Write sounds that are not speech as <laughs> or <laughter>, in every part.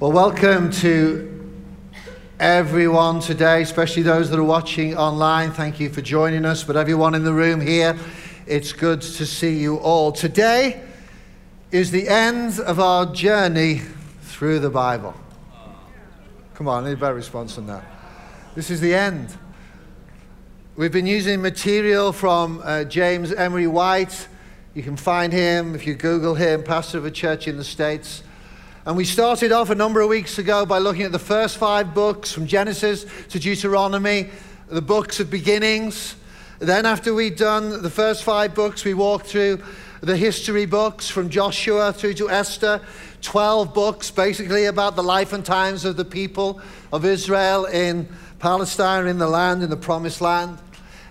Well, welcome to everyone today, especially those that are watching online. Thank you for joining us. But everyone in the room here, it's good to see you all. Today is the end of our journey through the Bible. Come on, I need a better response than that. This is the end. We've been using material from uh, James Emery White. You can find him if you Google him, pastor of a church in the States. And we started off a number of weeks ago by looking at the first five books from Genesis to Deuteronomy, the books of beginnings. Then, after we'd done the first five books, we walked through the history books from Joshua through to Esther. 12 books basically about the life and times of the people of Israel in Palestine, in the land, in the promised land.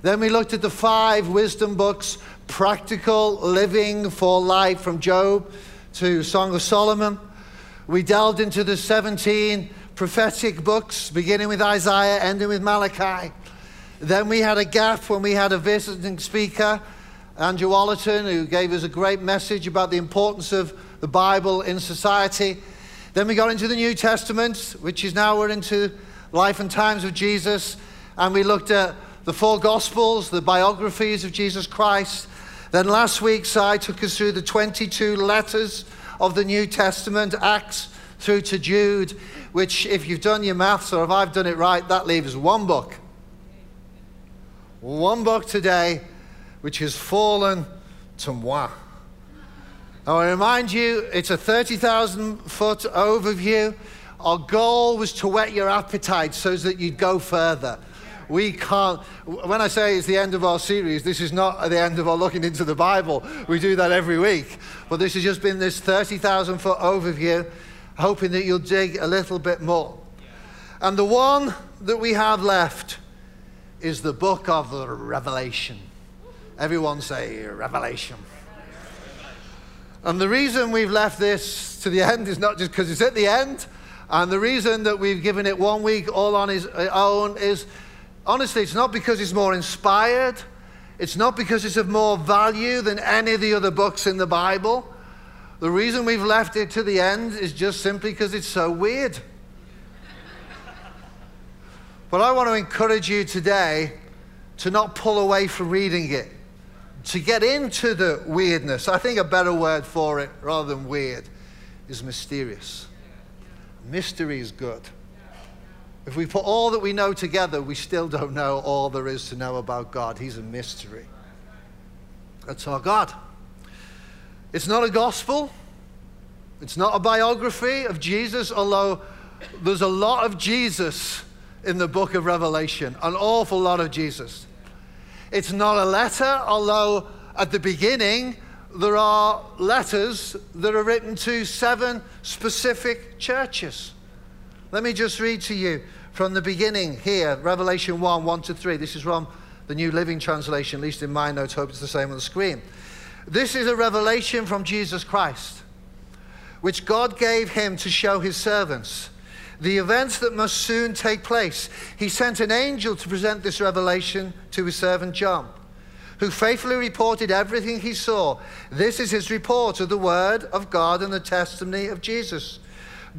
Then we looked at the five wisdom books, practical living for life from Job to Song of Solomon. We delved into the 17 prophetic books, beginning with Isaiah, ending with Malachi. Then we had a gap when we had a visiting speaker, Andrew Ollerton, who gave us a great message about the importance of the Bible in society. Then we got into the New Testament, which is now we're into life and times of Jesus, and we looked at the four Gospels, the biographies of Jesus Christ. Then last week, Si took us through the 22 letters of the New Testament, Acts through to Jude, which, if you've done your maths or if I've done it right, that leaves one book. One book today, which has fallen to moi. I remind you, it's a 30,000 foot overview. Our goal was to whet your appetite so that you'd go further we can't. When I say it's the end of our series, this is not the end of our looking into the Bible. We do that every week. But this has just been this 30,000 foot overview, hoping that you'll dig a little bit more. And the one that we have left is the book of the Revelation. Everyone say Revelation. And the reason we've left this to the end is not just because it's at the end. And the reason that we've given it one week all on its uh, own is Honestly, it's not because it's more inspired. It's not because it's of more value than any of the other books in the Bible. The reason we've left it to the end is just simply because it's so weird. but I want to encourage you today to not pull away from reading it, to get into the weirdness. I think a better word for it, rather than weird, is mysterious. Mystery is good. If we put all that we know together, we still don't know all there is to know about God. He's a mystery. That's our God. It's not a gospel, it's not a biography of Jesus, although there's a lot of Jesus in the book of Revelation, an awful lot of Jesus. It's not a letter, although at the beginning there are letters that are written to seven specific churches. Let me just read to you from the beginning here, Revelation 1 1 to 3. This is from the New Living Translation, at least in my notes. Hope it's the same on the screen. This is a revelation from Jesus Christ, which God gave him to show his servants the events that must soon take place. He sent an angel to present this revelation to his servant John, who faithfully reported everything he saw. This is his report of the word of God and the testimony of Jesus.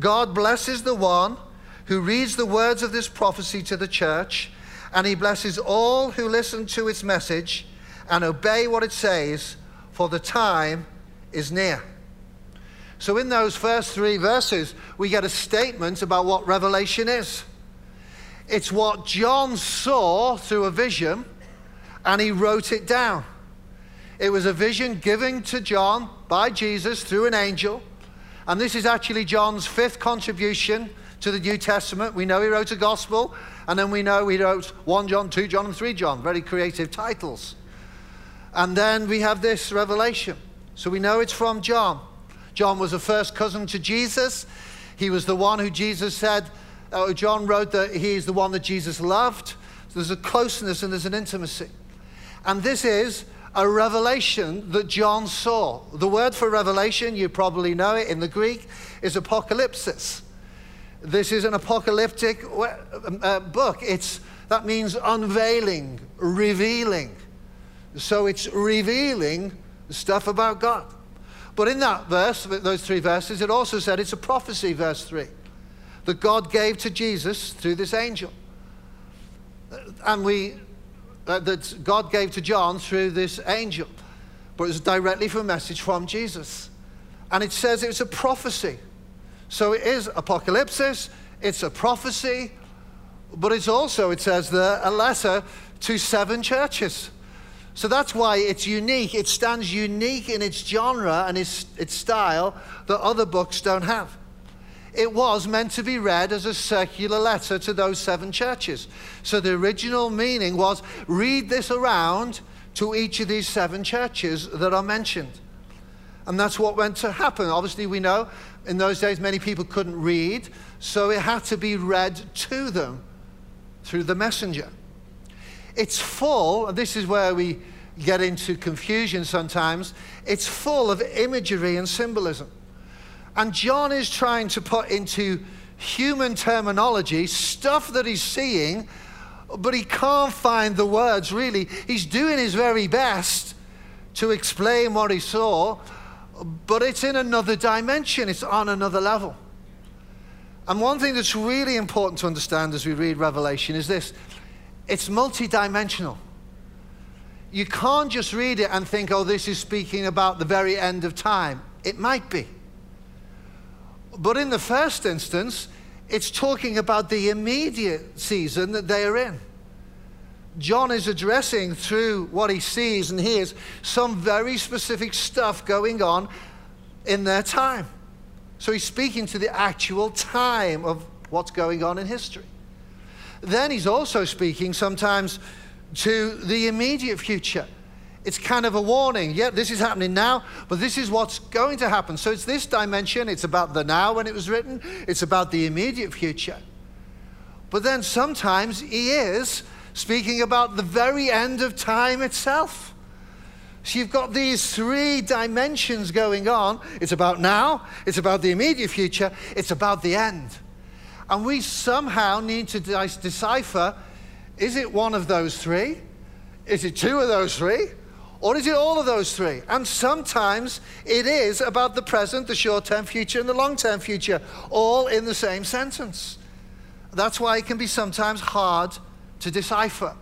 God blesses the one who reads the words of this prophecy to the church, and he blesses all who listen to its message and obey what it says, for the time is near. So, in those first three verses, we get a statement about what Revelation is. It's what John saw through a vision, and he wrote it down. It was a vision given to John by Jesus through an angel. And this is actually John's fifth contribution to the New Testament. We know he wrote a gospel, and then we know he wrote 1 John, 2 John, and 3 John. Very creative titles. And then we have this revelation. So we know it's from John. John was a first cousin to Jesus. He was the one who Jesus said, uh, John wrote that he is the one that Jesus loved. So there's a closeness and there's an intimacy. And this is a revelation that John saw. The word for revelation, you probably know it in the Greek, is apocalypsis. This is an apocalyptic um, uh, book. It's, that means unveiling, revealing. So it's revealing stuff about God. But in that verse, those three verses, it also said it's a prophecy, verse 3. that God gave to Jesus through this angel. And we, uh, that God gave to John through this angel. But it was directly from a message from Jesus. And it says it's a prophecy. So it is apocalypsis, it's a prophecy, but it's also, it says there, a letter to seven churches. So that's why it's unique. It stands unique in its genre and its, its style that other books don't have. It was meant to be read as a circular letter to those seven churches. So the original meaning was read this around to each of these seven churches that are mentioned. And that's what went to happen. Obviously, we know in those days many people couldn't read, so it had to be read to them through the messenger. It's full, and this is where we get into confusion sometimes, it's full of imagery and symbolism. And John is trying to put into human terminology stuff that he's seeing, but he can't find the words really. He's doing his very best to explain what he saw, but it's in another dimension, it's on another level. And one thing that's really important to understand as we read Revelation is this it's multidimensional. You can't just read it and think, oh, this is speaking about the very end of time. It might be. But in the first instance, it's talking about the immediate season that they are in. John is addressing through what he sees and hears some very specific stuff going on in their time. So he's speaking to the actual time of what's going on in history. Then he's also speaking sometimes to the immediate future. It's kind of a warning. Yeah, this is happening now, but this is what's going to happen. So it's this dimension. It's about the now when it was written, it's about the immediate future. But then sometimes he is speaking about the very end of time itself. So you've got these three dimensions going on. It's about now, it's about the immediate future, it's about the end. And we somehow need to decipher is it one of those three? Is it two of those three? Or is it all of those three? And sometimes it is about the present, the short term future, and the long term future, all in the same sentence. That's why it can be sometimes hard to decipher.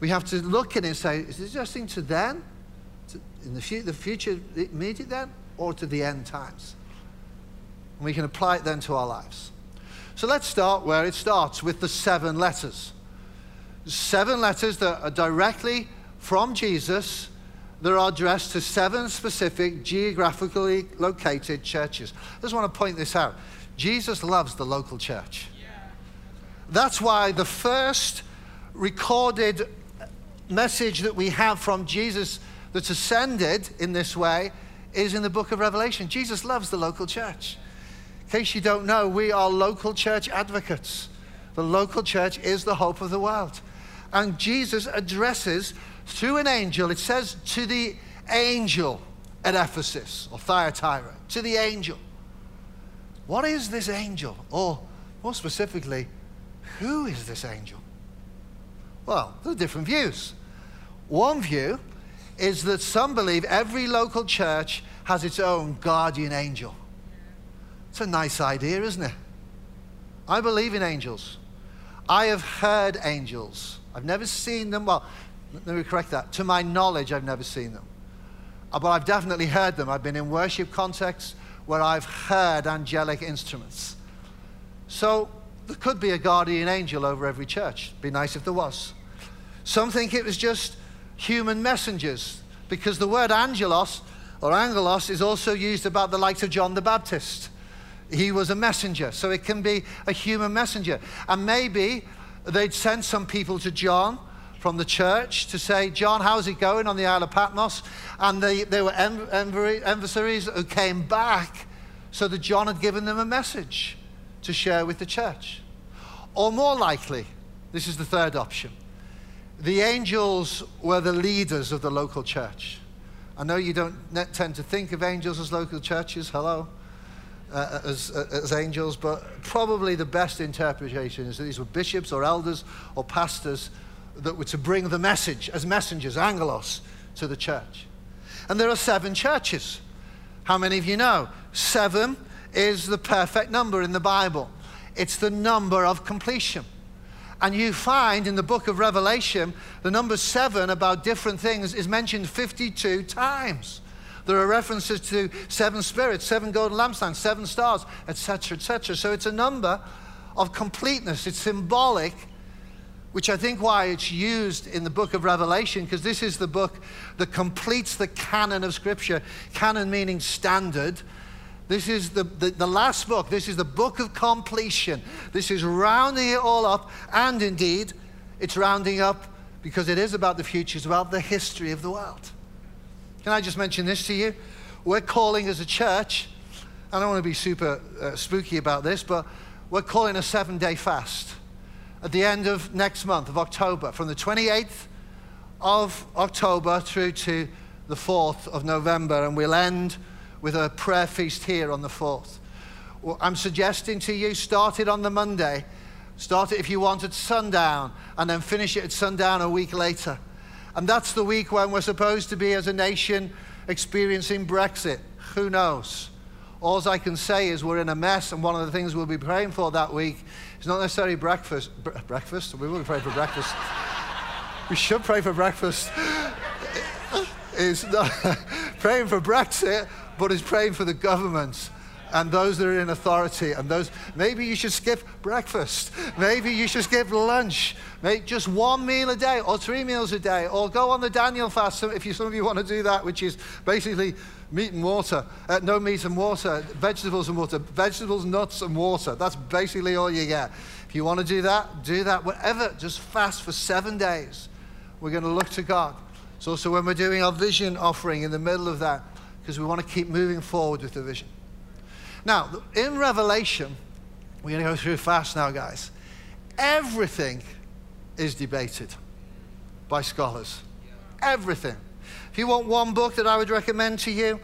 We have to look at it and say, is this addressing to then? To, in the, fu- the future, the immediate then? Or to the end times? And we can apply it then to our lives. So let's start where it starts with the seven letters. Seven letters that are directly from Jesus that are addressed to seven specific geographically located churches. I just want to point this out. Jesus loves the local church. That's why the first recorded message that we have from Jesus that's ascended in this way is in the book of Revelation. Jesus loves the local church. In case you don't know, we are local church advocates. The local church is the hope of the world. And Jesus addresses through an angel, it says to the angel at Ephesus or Thyatira, to the angel. What is this angel? Or more specifically, who is this angel? Well, there are different views. One view is that some believe every local church has its own guardian angel. It's a nice idea, isn't it? I believe in angels. I have heard angels. I've never seen them. Well, let me correct that. To my knowledge, I've never seen them. Uh, but I've definitely heard them. I've been in worship contexts where I've heard angelic instruments. So there could be a guardian angel over every church. It'd be nice if there was. Some think it was just human messengers because the word angelos or angelos is also used about the likes of John the Baptist. He was a messenger, so it can be a human messenger. And maybe they'd send some people to John from the church to say, John, how's it going on the Isle of Patmos? And they, they were emissaries who came back so that John had given them a message to share with the church. Or more likely, this is the third option, the angels were the leaders of the local church. I know you don't tend to think of angels as local churches, hello, uh, as, uh, as angels, but probably the best interpretation is that these were bishops or elders or pastors that were to bring the message as messengers, angelos, to the church. And there are seven churches. How many of you know? Seven is the perfect number in the Bible. It's the number of completion. And you find in the book of Revelation, the number seven about different things is mentioned 52 times. There are references to seven spirits, seven golden lampstands, seven stars, etc., etc. So it's a number of completeness. It's symbolic, which I think why it's used in the book of Revelation, because this is the book that completes the canon of Scripture. Canon meaning standard. This is the, the, the, last book. This is the book of completion. This is rounding it all up. And indeed, it's rounding up because it is about the future, it's about the history of the world. Can I just mention this to you? We're calling as a church, I don't want to be super uh, spooky about this, but we're calling a seven day fast at the end of next month of October, from the 28th of October through to the 4th of November, and we'll end with a prayer feast here on the 4th. Well, I'm suggesting to you start it on the Monday. Start it if you want at sundown, and then finish it at sundown a week later. And that's the week when we're supposed to be, as a nation, experiencing Brexit. Who knows? All I can say is we're in a mess, and one of the things we'll be praying for that week is not necessarily breakfast. Bre- breakfast? We will be praying for breakfast. <laughs> we should pray for breakfast. <laughs> is not <laughs> praying for Brexit, but is praying for the governments and those that are in authority and those maybe you should skip breakfast. Maybe you should skip lunch. Make just one meal a day or three meals a day or go on the daniel fast if you, some of you want to do that which is basically meat and water. Uh, no meat and water vegetables and water vegetables nuts and water. That's basically all you get. If you want to do that do that. Whatever just fast for seven days. We're going to look to god. So also when we're doing our vision offering in the middle of that because we want to keep moving forward with the vision. Now, in Revelation, we're going to go through fast now, guys. Everything is debated by scholars. Everything. If you want one book that I would recommend to you,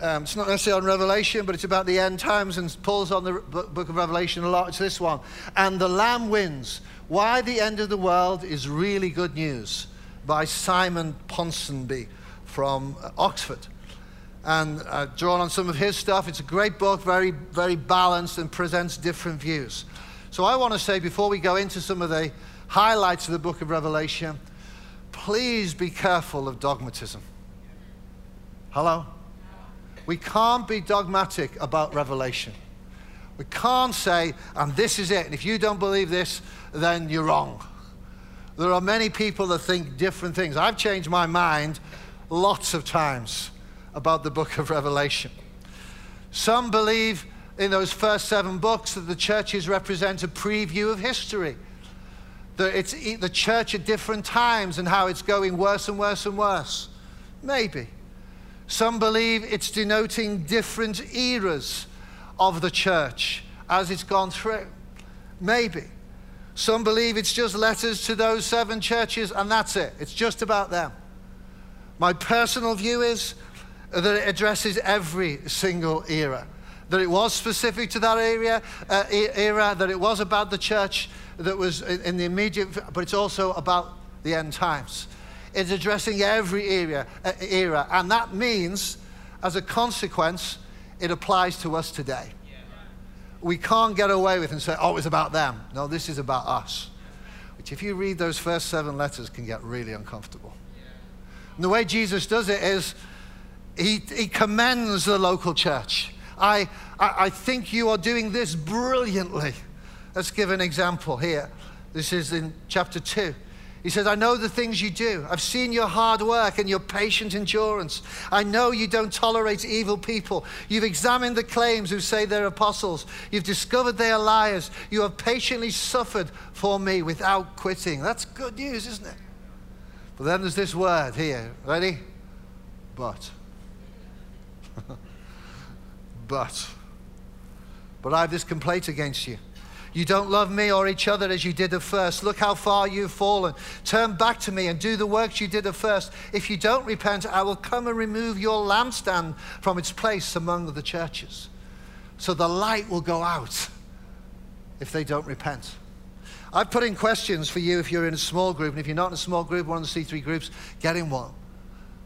um, it's not necessarily on Revelation, but it's about the end times, and Paul's on the book of Revelation a lot. It's this one. And the Lamb wins. Why the end of the world is really good news by Simon Ponsonby from uh, Oxford and uh, drawn on some of his stuff. It's a great book, very, very balanced and presents different views. So I want to say before we go into some of the highlights of the book of Revelation, please be careful of dogmatism. Hello? We can't be dogmatic about Revelation. We can't say, and this is it, and if you don't believe this, then you're wrong. There are many people that think different things. I've changed my mind lots of times about the book of Revelation. Some believe in those first seven books that the churches represent a preview of history. That it's the church at different times and how it's going worse and worse and worse. Maybe. Some believe it's denoting different eras of the church as it's gone through. Maybe. Some believe it's just letters to those seven churches and that's it. It's just about them. My personal view is that it addresses every single era. That it was specific to that area, uh, era, that it was about the church that was in the immediate, but it's also about the end times. It's addressing every area, uh, era, and that means, as a consequence, it applies to us today. We can't get away with and say, oh, it's about them. No, this is about us. Which, if you read those first seven letters, can get really uncomfortable. And the way Jesus does it is, he, he commends the local church. I, I, I think you are doing this brilliantly. Let's give an example here. This is in chapter 2. He says, I know the things you do. I've seen your hard work and your patient endurance. I know you don't tolerate evil people. You've examined the claims who say they're apostles. You've discovered they are liars. You have patiently suffered for me without quitting. That's good news, isn't it? But then there's this word here. Ready? But. <laughs> but, but I have this complaint against you. You don't love me or each other as you did at first. Look how far you've fallen. Turn back to me and do the works you did at first. If you don't repent, I will come and remove your lampstand from its place among the churches. So the light will go out if they don't repent. I've put in questions for you if you're in a small group, and if you're not in a small group, one of the C3 groups, get in one.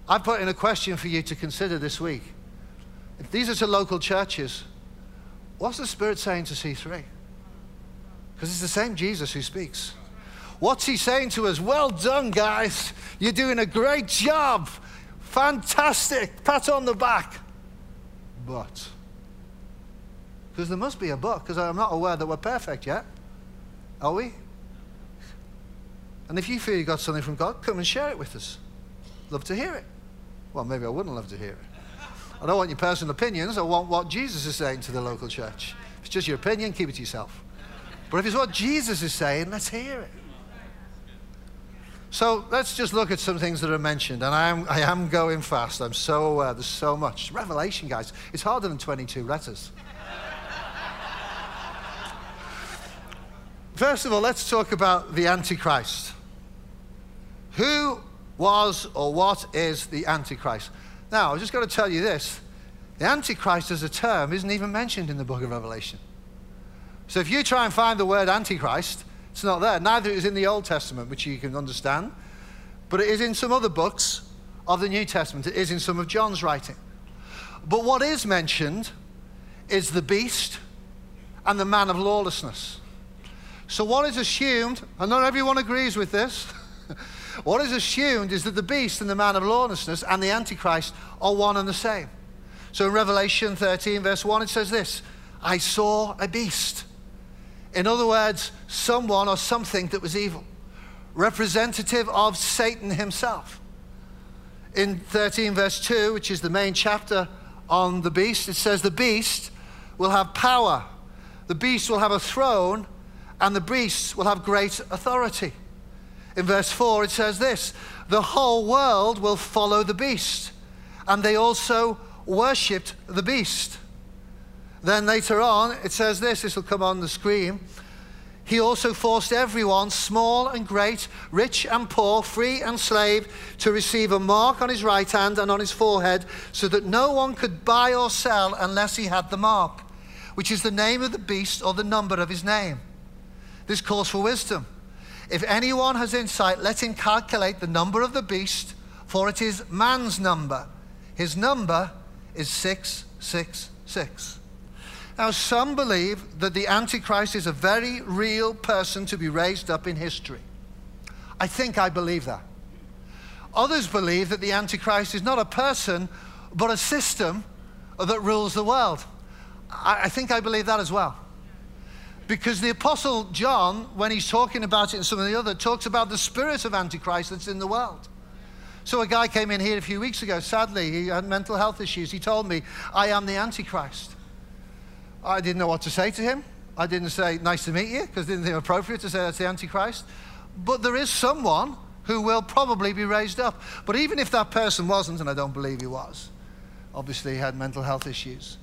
I've put in a question for you to consider this week. If these are to local churches, what's the Spirit saying to C3? Because it's the same Jesus who speaks. What's he saying to us? Well done, guys. You're doing a great job. Fantastic. Pat on the back. But. Because there must be a but, because I'm not aware that we're perfect yet. Are we? And if you feel you got something from God, come and share it with us. Love to hear it. Well, maybe I wouldn't love to hear it. I don't want your personal opinions. I want what Jesus is saying to the local church. If it's just your opinion, keep it to yourself. But if it's what Jesus is saying, let's hear it. So let's just look at some things that are mentioned. And I am, I am going fast. I'm so aware. There's so much. Revelation, guys, it's harder than 22 letters. First of all, let's talk about the Antichrist. Who was or what is the Antichrist? Now, I've just got to tell you this the Antichrist as a term isn't even mentioned in the book of Revelation. So if you try and find the word Antichrist, it's not there. Neither is in the Old Testament, which you can understand, but it is in some other books of the New Testament. It is in some of John's writing. But what is mentioned is the beast and the man of lawlessness. So, what is assumed, and not everyone agrees with this, <laughs> what is assumed is that the beast and the man of lawlessness and the Antichrist are one and the same. So, in Revelation 13, verse 1, it says this I saw a beast in other words, someone or something that was evil, representative of Satan himself. In 13, verse 2, which is the main chapter on the beast, it says, The beast will have power, the beast will have a throne, and the beast will have great authority. In verse 4, it says this The whole world will follow the beast, and they also worshipped the beast. Then later on, it says this this will come on the screen. He also forced everyone, small and great, rich and poor, free and slave, to receive a mark on his right hand and on his forehead, so that no one could buy or sell unless he had the mark, which is the name of the beast or the number of his name. This calls for wisdom. If anyone has insight, let him calculate the number of the beast, for it is man's number. His number is 666. Now, some believe that the Antichrist is a very real person to be raised up in history. I think I believe that. Others believe that the Antichrist is not a person, but a system that rules the world. I, I think I believe that as well. Because the Apostle John, when he's talking about it and some of the other, talks about the spirit of Antichrist that's in the world. So a guy came in here a few weeks ago, sadly, he had mental health issues. He told me, I am the Antichrist. I didn't know what to say to him. I didn't say, nice to meet you, because it didn't appropriate to say that's the Antichrist. But there is someone who will probably be raised up. But even if that person wasn't, and I don't believe he was, obviously he had mental health issues,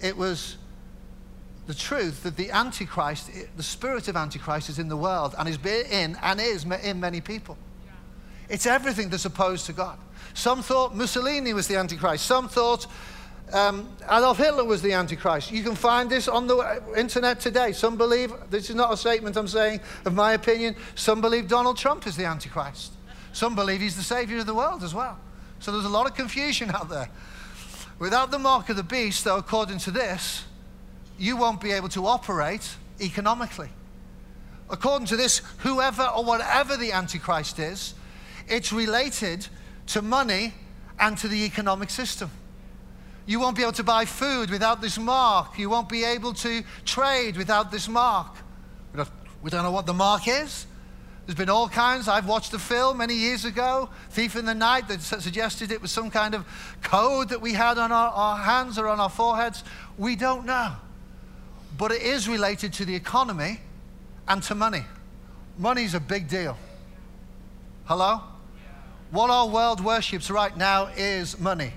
it was the truth that the Antichrist, the spirit of Antichrist is in the world and is in and is in many people. It's everything that's opposed to God. Some thought Mussolini was the Antichrist. Some thought um, Adolf Hitler was the Antichrist. You can find this on the internet today. Some believe, this is not a statement I'm saying of my opinion, some believe Donald Trump is the Antichrist. Some believe he's the savior of the world as well. So there's a lot of confusion <laughs> out there. Without the mark of the beast, though, according to this, you won't be able to operate economically. According to this, whoever or whatever the Antichrist is, it's related to money and to the economic system. You won't be able to buy food without this mark. You won't be able to trade without this mark. We don't know what the mark is. There's been all kinds. I've watched a film many years ago, Thief in the Night, that suggested it was some kind of code that we had on our, our hands or on our foreheads. We don't know. But it is related to the economy and to money. Money is a big deal. Hello? What our world worships right now is money.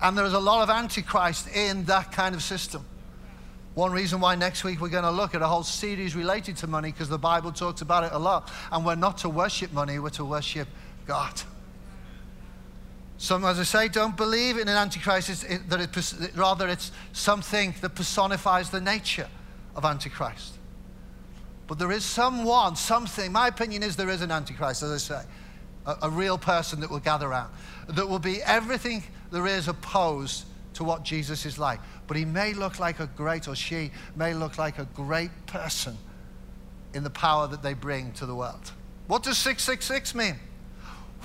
And there is a lot of antichrist in that kind of system. One reason why next week we're going to look at a whole series related to money because the Bible talks about it a lot. And we're not to worship money, we're to worship God. Some, as I say, don't believe in an antichrist, it's, it, that it, rather it's something that personifies the nature of antichrist. But there is someone, something, my opinion is there is an antichrist, as I say, a, a real person that will gather around, that will be everything there is opposed to what Jesus is like. But he may look like a great, or she may look like a great person in the power that they bring to the world. What does 666 mean?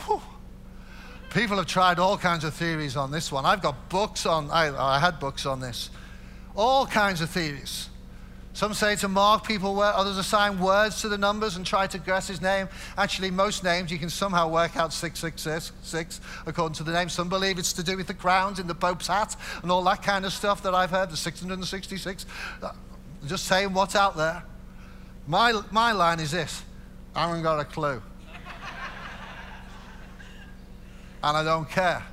Whew. People have tried all kinds of theories on this one. I've got books on, I, I had books on this. All kinds of theories. Some say to mark people where others assign words to the numbers and try to guess his name. Actually, most names you can somehow work out 666 according to the name. Some believe it's to do with the crowns in the Pope's hat and all that kind of stuff that I've heard, the 666. Uh, just saying what's out there. My, my line is this I haven't got a clue. And I don't care.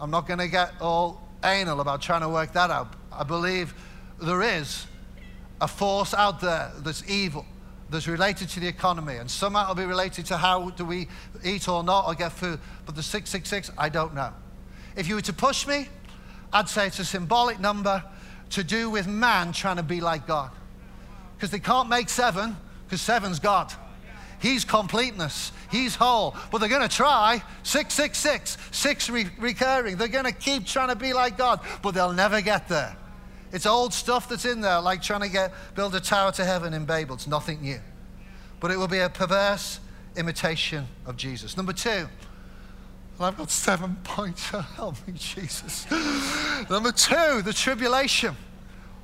I'm not going to get all anal about trying to work that out. I believe there is a force out there that's evil, that's related to the economy, and somehow it'll be related to how do we eat or not or get food. But the 666, I don't know. If you were to push me, I'd say it's a symbolic number to do with man trying to be like God. Because they can't make seven, because seven's God. He's completeness. He's whole. But they're going to try 666, six re- recurring. They're going to keep trying to be like God, but they'll never get there. It's old stuff that's in there, like trying to get build a tower to heaven in Babel. It's nothing new. But it will be a perverse imitation of Jesus. Number two, and I've got seven <laughs> points. Help me, Jesus. Number two, the tribulation.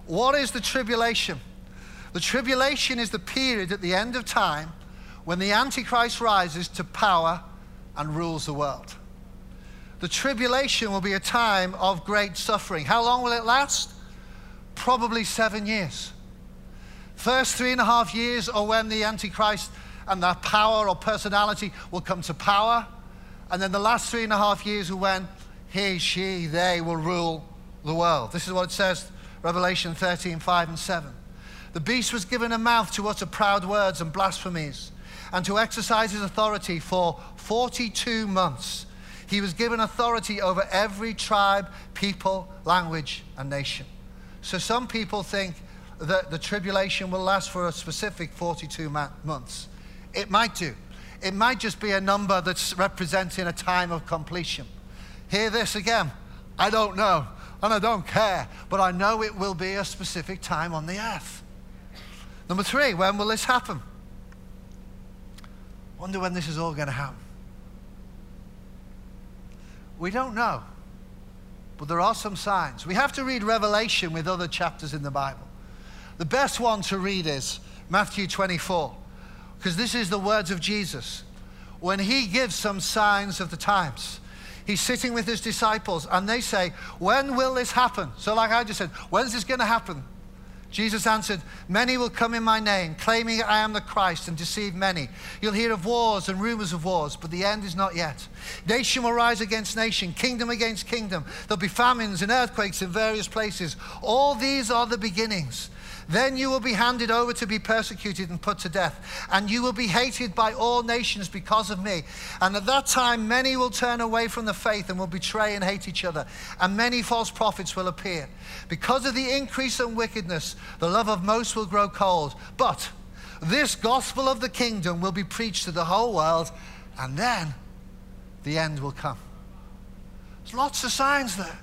What is the tribulation? The tribulation is the period at the end of time when the Antichrist rises to power and rules the world. The tribulation will be a time of great suffering. How long will it last? Probably seven years. First three and a half years are when the Antichrist and that power or personality will come to power. And then the last three and a half years are when he, she, they will rule the world. This is what it says, Revelation 13, 5 and 7. The beast was given a mouth to utter proud words and blasphemies, and to exercise his authority for 42 months. He was given authority over every tribe, people, language, and nation. So some people think that the tribulation will last for a specific 42 months. It might do. It might just be a number that's representing a time of completion. Hear this again. I don't know, and I don't care, but I know it will be a specific time on the earth. Number three, when will this happen? Wonder when this is all going to happen. We don't know. But there are some signs. We have to read Revelation with other chapters in the Bible. The best one to read is Matthew 24, because this is the words of Jesus. When he gives some signs of the times, he's sitting with his disciples and they say, When will this happen? So, like I just said, when's this going to happen? Jesus answered, Many will come in my name, claiming I am the Christ, and deceive many. You'll hear of wars and rumors of wars, but the end is not yet. Nation will rise against nation, kingdom against kingdom. There'll be famines and earthquakes in various places. All these are the beginnings. Then you will be handed over to be persecuted and put to death, and you will be hated by all nations because of me. And at that time, many will turn away from the faith and will betray and hate each other, and many false prophets will appear. Because of the increase in wickedness, the love of most will grow cold. But this gospel of the kingdom will be preached to the whole world, and then the end will come. There's lots of signs there.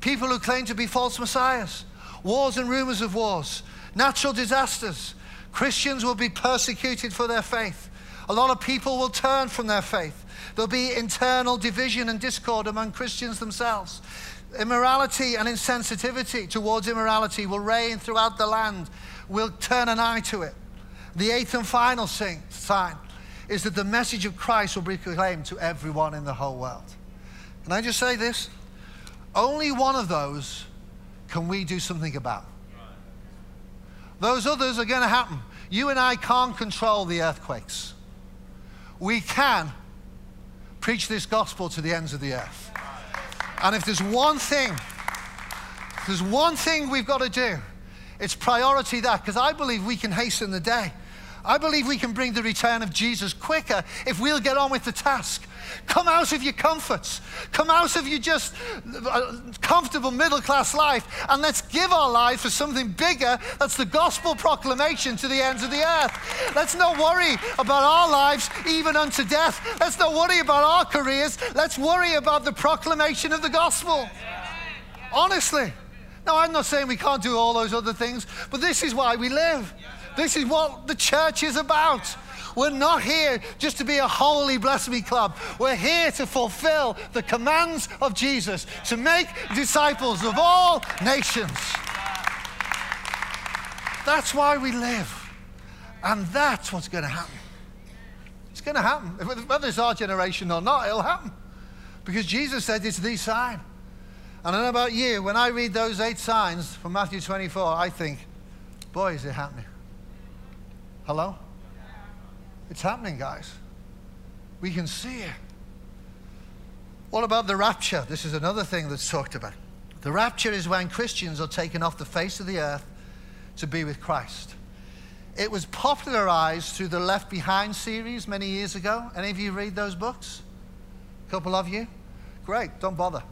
People who claim to be false messiahs wars and rumors of wars, natural disasters. Christians will be persecuted for their faith. A lot of people will turn from their faith. There'll be internal division and discord among Christians themselves. Immorality and insensitivity towards immorality will reign throughout the land. We'll turn an eye to it. The eighth and final sign is that the message of Christ will be proclaimed to everyone in the whole world. Can I just say this? Only one of those can we do something about? Those others are going to happen. You and I can't control the earthquakes. We can preach this gospel to the ends of the earth. And if there's one thing, there's one thing we've got to do, it's priority that, because I believe we can hasten the day. I believe we can bring the return of Jesus quicker if we'll get on with the task. Come out of your comforts. Come out of your just uh, comfortable middle class life and let's give our life for something bigger. That's the gospel proclamation to the ends of the earth. Let's not worry about our lives even unto death. Let's not worry about our careers. Let's worry about the proclamation of the gospel. Honestly. Now, I'm not saying we can't do all those other things, but this is why we live. This is what the church is about. We're not here just to be a holy blasphemy club. We're here to fulfill the commands of Jesus, to make disciples of all nations. That's why we live. And that's what's going to happen. It's going to happen. Whether it's our generation or not, it'll happen. Because Jesus said it's the sign. And I don't know about you, when I read those eight signs from Matthew 24, I think, boy, is it happening. Hello? It's happening, guys. We can see it. What about the rapture? This is another thing that's talked about. The rapture is when Christians are taken off the face of the earth to be with Christ. It was popularized through the Left Behind series many years ago. Any of you read those books? A couple of you? Great, don't bother.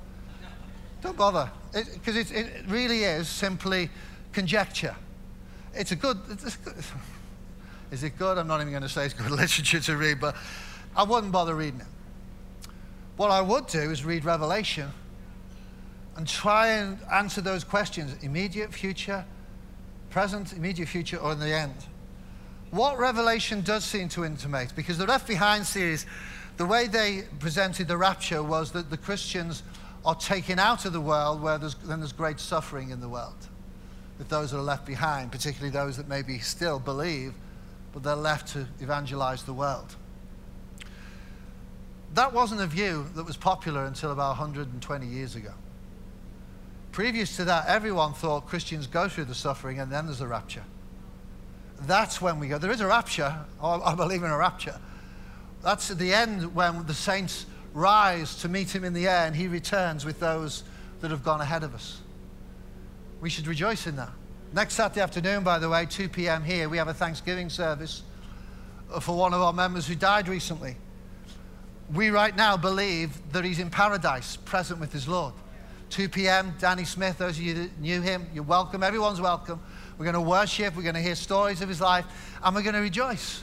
Don't bother. Because it, it, it, really is simply conjecture. It's a good. It's good. Is it good? I'm not even going to say it's good <laughs> literature to read, but I wouldn't bother reading it. What I would do is read Revelation and try and answer those questions immediate future, present, immediate future, or in the end. What Revelation does seem to intimate, because the Left Behind series, the way they presented the rapture was that the Christians are taken out of the world where there's, then there's great suffering in the world. With those that are left behind, particularly those that maybe still believe, but they're left to evangelize the world. That wasn't a view that was popular until about 120 years ago. Previous to that, everyone thought Christians go through the suffering and then there's a rapture. That's when we go. There is a rapture. Oh, I believe in a rapture. That's at the end when the saints rise to meet him in the air and he returns with those that have gone ahead of us. We should rejoice in that. Next Saturday afternoon, by the way, 2 p.m. here, we have a Thanksgiving service for one of our members who died recently. We right now believe that he's in paradise, present with his Lord. 2 p.m., Danny Smith, those of you that knew him, you're welcome. Everyone's welcome. We're going to worship, we're going to hear stories of his life, and we're going to rejoice.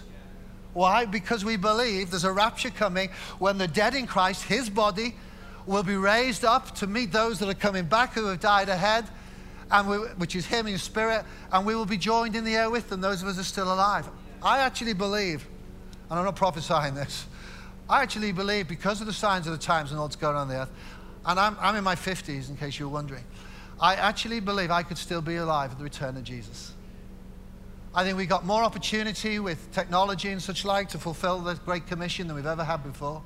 Why? Because we believe there's a rapture coming when the dead in Christ, his body, will be raised up to meet those that are coming back who have died ahead, and we, which is him in spirit, and we will be joined in the air with them, those of us who are still alive. I actually believe, and I'm not prophesying this, I actually believe because of the signs of the times and all that's going on on the earth, and I'm, I'm in my 50s in case you were wondering, I actually believe I could still be alive at the return of Jesus. I think we've got more opportunity with technology and such like to fulfill the Great Commission than we've ever had before.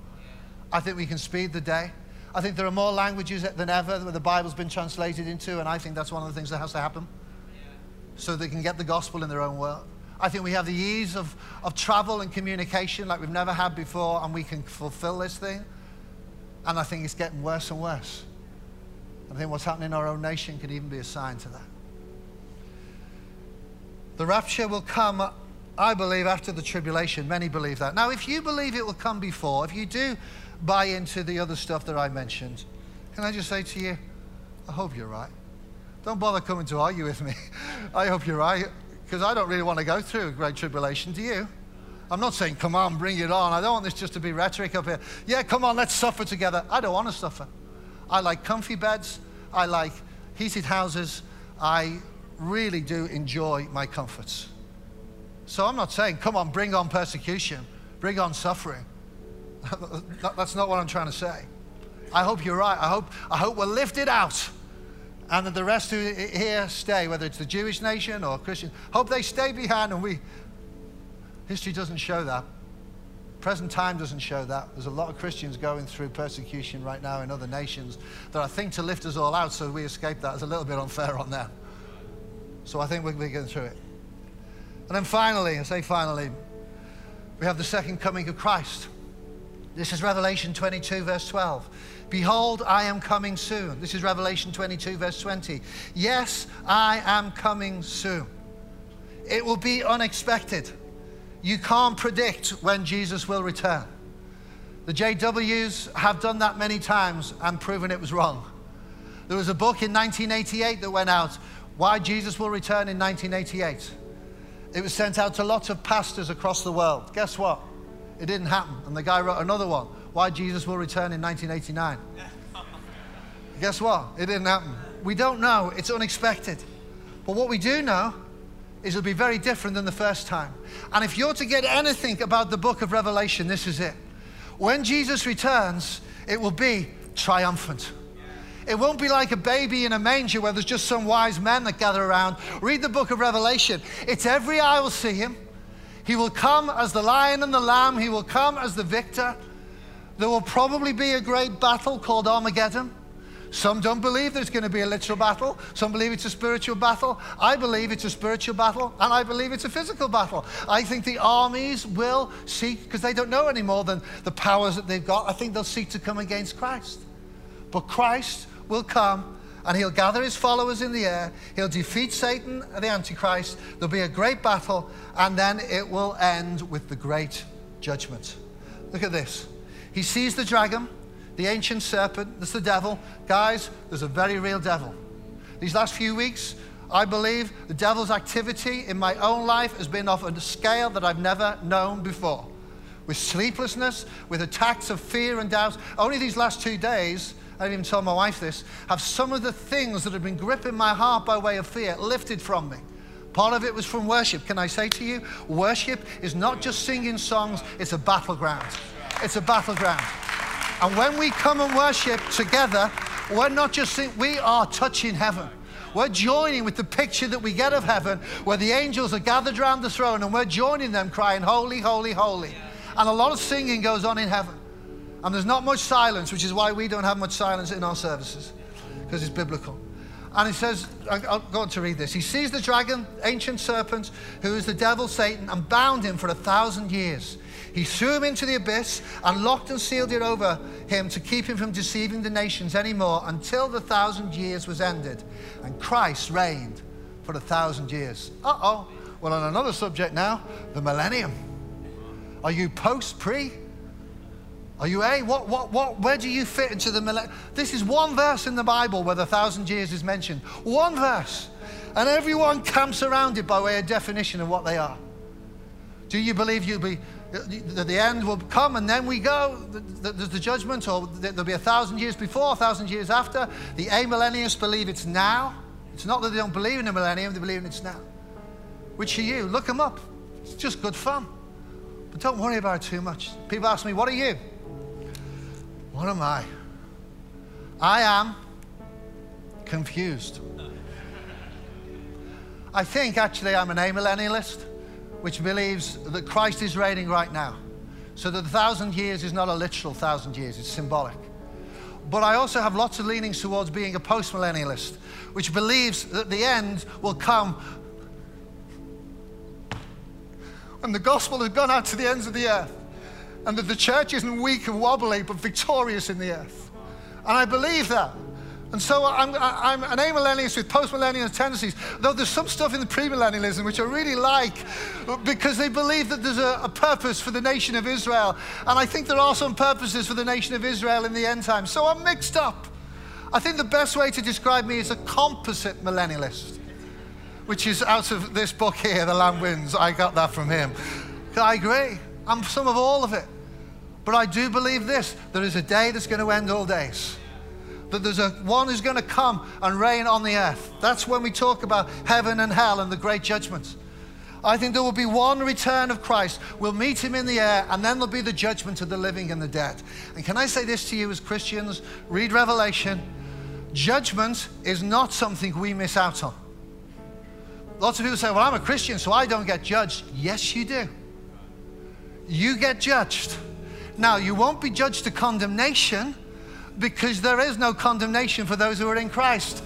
I think we can speed the day. I think there are more languages than ever that the Bible's been translated into, and I think that's one of the things that has to happen so they can get the gospel in their own world. I think we have the ease of, of travel and communication like we've never had before, and we can fulfill this thing. And I think it's getting worse and worse. I think what's happening in our own nation can even be a sign to that. The rapture will come, I believe, after the tribulation. Many believe that. Now, if you believe it will come before, if you do buy into the other stuff that I mentioned, can I just say to you, I hope you're right. Don't bother coming to argue with me. <laughs> I hope you're right, because I don't really want to go through a great tribulation, do you? I'm not saying, come on, bring it on. I don't want this just to be rhetoric up here. Yeah, come on, let's suffer together. I don't want to suffer. I like comfy beds. I like heated houses. I really do enjoy my comforts. So I'm not saying, come on, bring on persecution, bring on suffering. <laughs> That's not what I'm trying to say. I hope you're right. I hope, I hope we're lifted out and that the rest who here stay, whether it's the Jewish nation or Christian, hope they stay behind and we. History doesn't show that. Present time doesn't show that. There's a lot of Christians going through persecution right now in other nations that I think to lift us all out so we escape that is a little bit unfair on them. So I think we'll be getting through it. And then finally, I say finally, we have the second coming of Christ. This is Revelation 22, verse 12. Behold, I am coming soon. This is Revelation 22, verse 20. Yes, I am coming soon. It will be unexpected. You can't predict when Jesus will return. The JWs have done that many times and proven it was wrong. There was a book in 1988 that went out why Jesus will return in 1988. It was sent out to lots of pastors across the world. Guess what? It didn't happen. And the guy wrote another one Why Jesus will return in 1989. <laughs> Guess what? It didn't happen. We don't know. It's unexpected. But what we do know is it'll be very different than the first time. And if you're to get anything about the book of Revelation, this is it. When Jesus returns, it will be triumphant. It won't be like a baby in a manger where there's just some wise men that gather around. Read the book of Revelation. It's every eye will see him. He will come as the lion and the lamb, he will come as the victor. There will probably be a great battle called Armageddon. Some don't believe there's going to be a literal battle. Some believe it's a spiritual battle. I believe it's a spiritual battle, and I believe it's a physical battle. I think the armies will seek, because they don't know any more than the powers that they've got, I think they'll seek to come against Christ. But Christ will come and he'll gather his followers in the air. He'll defeat Satan and the Antichrist. There'll be a great battle, and then it will end with the great judgment. Look at this. He sees the dragon the ancient serpent, that's the devil. Guys, there's a very real devil. These last few weeks, I believe the devil's activity in my own life has been of a scale that I've never known before. With sleeplessness, with attacks of fear and doubt. Only these last two days, I didn't even tell my wife this, have some of the things that have been gripping my heart by way of fear lifted from me. Part of it was from worship. Can I say to you, worship is not just singing songs, it's a battleground. It's a battleground. And when we come and worship together, we're not just saying, we are touching heaven. We're joining with the picture that we get of heaven where the angels are gathered around the throne and we're joining them crying, Holy, holy, holy. And a lot of singing goes on in heaven. And there's not much silence, which is why we don't have much silence in our services, because it's biblical. And he says, I'll go on to read this. He sees the dragon, ancient serpent, who is the devil, Satan, and bound him for a thousand years. He threw him into the abyss and locked and sealed it over him to keep him from deceiving the nations anymore until the thousand years was ended. And Christ reigned for a thousand years. Uh oh. Well, on another subject now, the millennium. Are you post, pre? Are you A? What, what, what, where do you fit into the millennium? This is one verse in the Bible where the thousand years is mentioned. One verse. And everyone camps around it by way of definition of what they are. Do you believe you'll be that the end will come and then we go. There's the judgment, or there'll be a thousand years before, a thousand years after. The amillennialists believe it's now. It's not that they don't believe in the millennium, they believe in it's now. Which are you? Look them up. It's just good fun. But don't worry about it too much. People ask me, What are you? What am I? I am confused. I think actually I'm an amillennialist which believes that Christ is reigning right now. So that the thousand years is not a literal thousand years, it's symbolic. But I also have lots of leanings towards being a postmillennialist, which believes that the end will come when the gospel has gone out to the ends of the earth and that the church isn't weak and wobbly but victorious in the earth. And I believe that. And so I'm, I'm an amillennialist with postmillennial tendencies, though there's some stuff in the premillennialism which I really like because they believe that there's a, a, purpose for the nation of Israel. And I think there are some purposes for the nation of Israel in the end time. So I'm mixed up. I think the best way to describe me is a composite millennialist, which is out of this book here, The Lamb Wins. I got that from him. I agree. I'm some of all of it. But I do believe this there is a day that's going to end all days that there's a one who's going to come and reign on the earth. That's when we talk about heaven and hell and the great judgments. I think there will be one return of Christ. We'll meet him in the air, and then there'll be the judgment of the living and the dead. And can I say this to you as Christians? Read Revelation. Judgment is not something we miss out on. Lots of people say, Well, I'm a Christian, so I don't get judged. Yes, you do. You get judged. Now, you won't be judged to condemnation because there is no condemnation for those who are in Christ.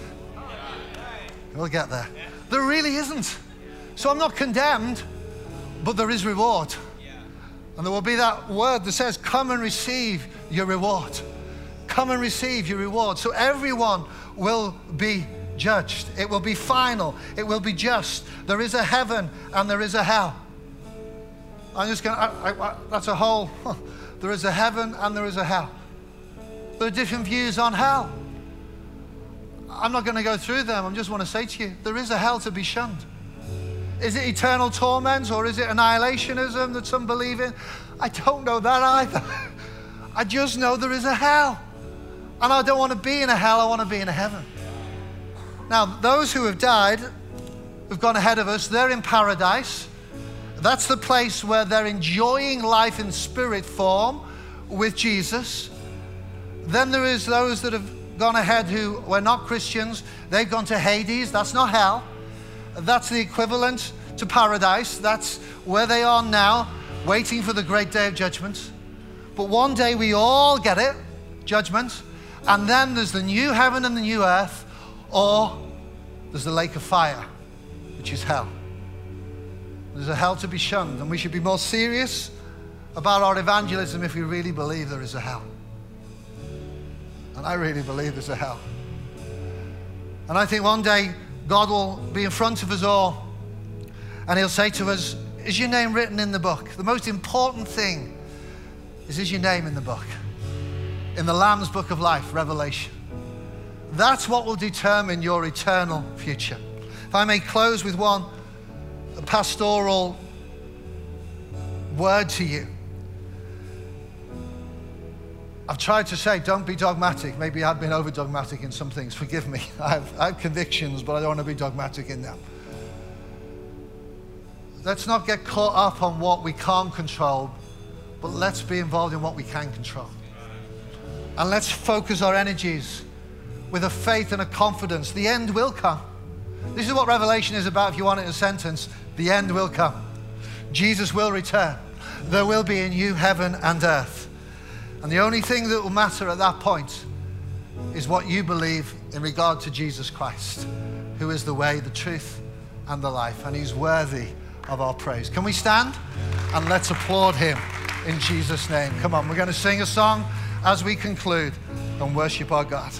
We'll get there. There really isn't. So I'm not condemned, but there is reward. And there will be that word that says, Come and receive your reward. Come and receive your reward. So everyone will be judged. It will be final. It will be just. There is a heaven and there is a hell. I'm just going to, that's a whole, there is a heaven and there is a hell. There are different views on hell. I'm not going to go through them. I just want to say to you there is a hell to be shunned. Is it eternal torment or is it annihilationism that some believe in? I don't know that either. <laughs> I just know there is a hell. And I don't want to be in a hell, I want to be in a heaven. Now, those who have died, who've gone ahead of us, they're in paradise. That's the place where they're enjoying life in spirit form with Jesus. Then there is those that have gone ahead who were not Christians. They've gone to Hades. That's not hell. That's the equivalent to paradise. That's where they are now, waiting for the great day of judgment. But one day we all get it judgment. And then there's the new heaven and the new earth, or there's the lake of fire, which is hell. There's a hell to be shunned, and we should be more serious about our evangelism if we really believe there is a hell. And I really believe there's a hell. And I think one day God will be in front of us all and He'll say to us, Is your name written in the book? The most important thing is, Is your name in the book? In the Lamb's book of life, Revelation. That's what will determine your eternal future. If I may close with one pastoral word to you. I've tried to say, don't be dogmatic. Maybe I've been over dogmatic in some things. Forgive me. <laughs> I have, I have convictions, but I don't want to be dogmatic in them. Let's not get caught up on what we can't control, but let's be involved in what we can control. And let's focus our energies with a faith and a confidence. The end will come. This is what Revelation is about, if you want it in a sentence. The end will come. Jesus will return. There will be a new heaven and earth. And the only thing that will matter at that point is what you believe in regard to Jesus Christ, who is the way, the truth, and the life. And he's worthy of our praise. Can we stand? And let's applaud him in Jesus' name. Come on, we're going to sing a song as we conclude and worship our God.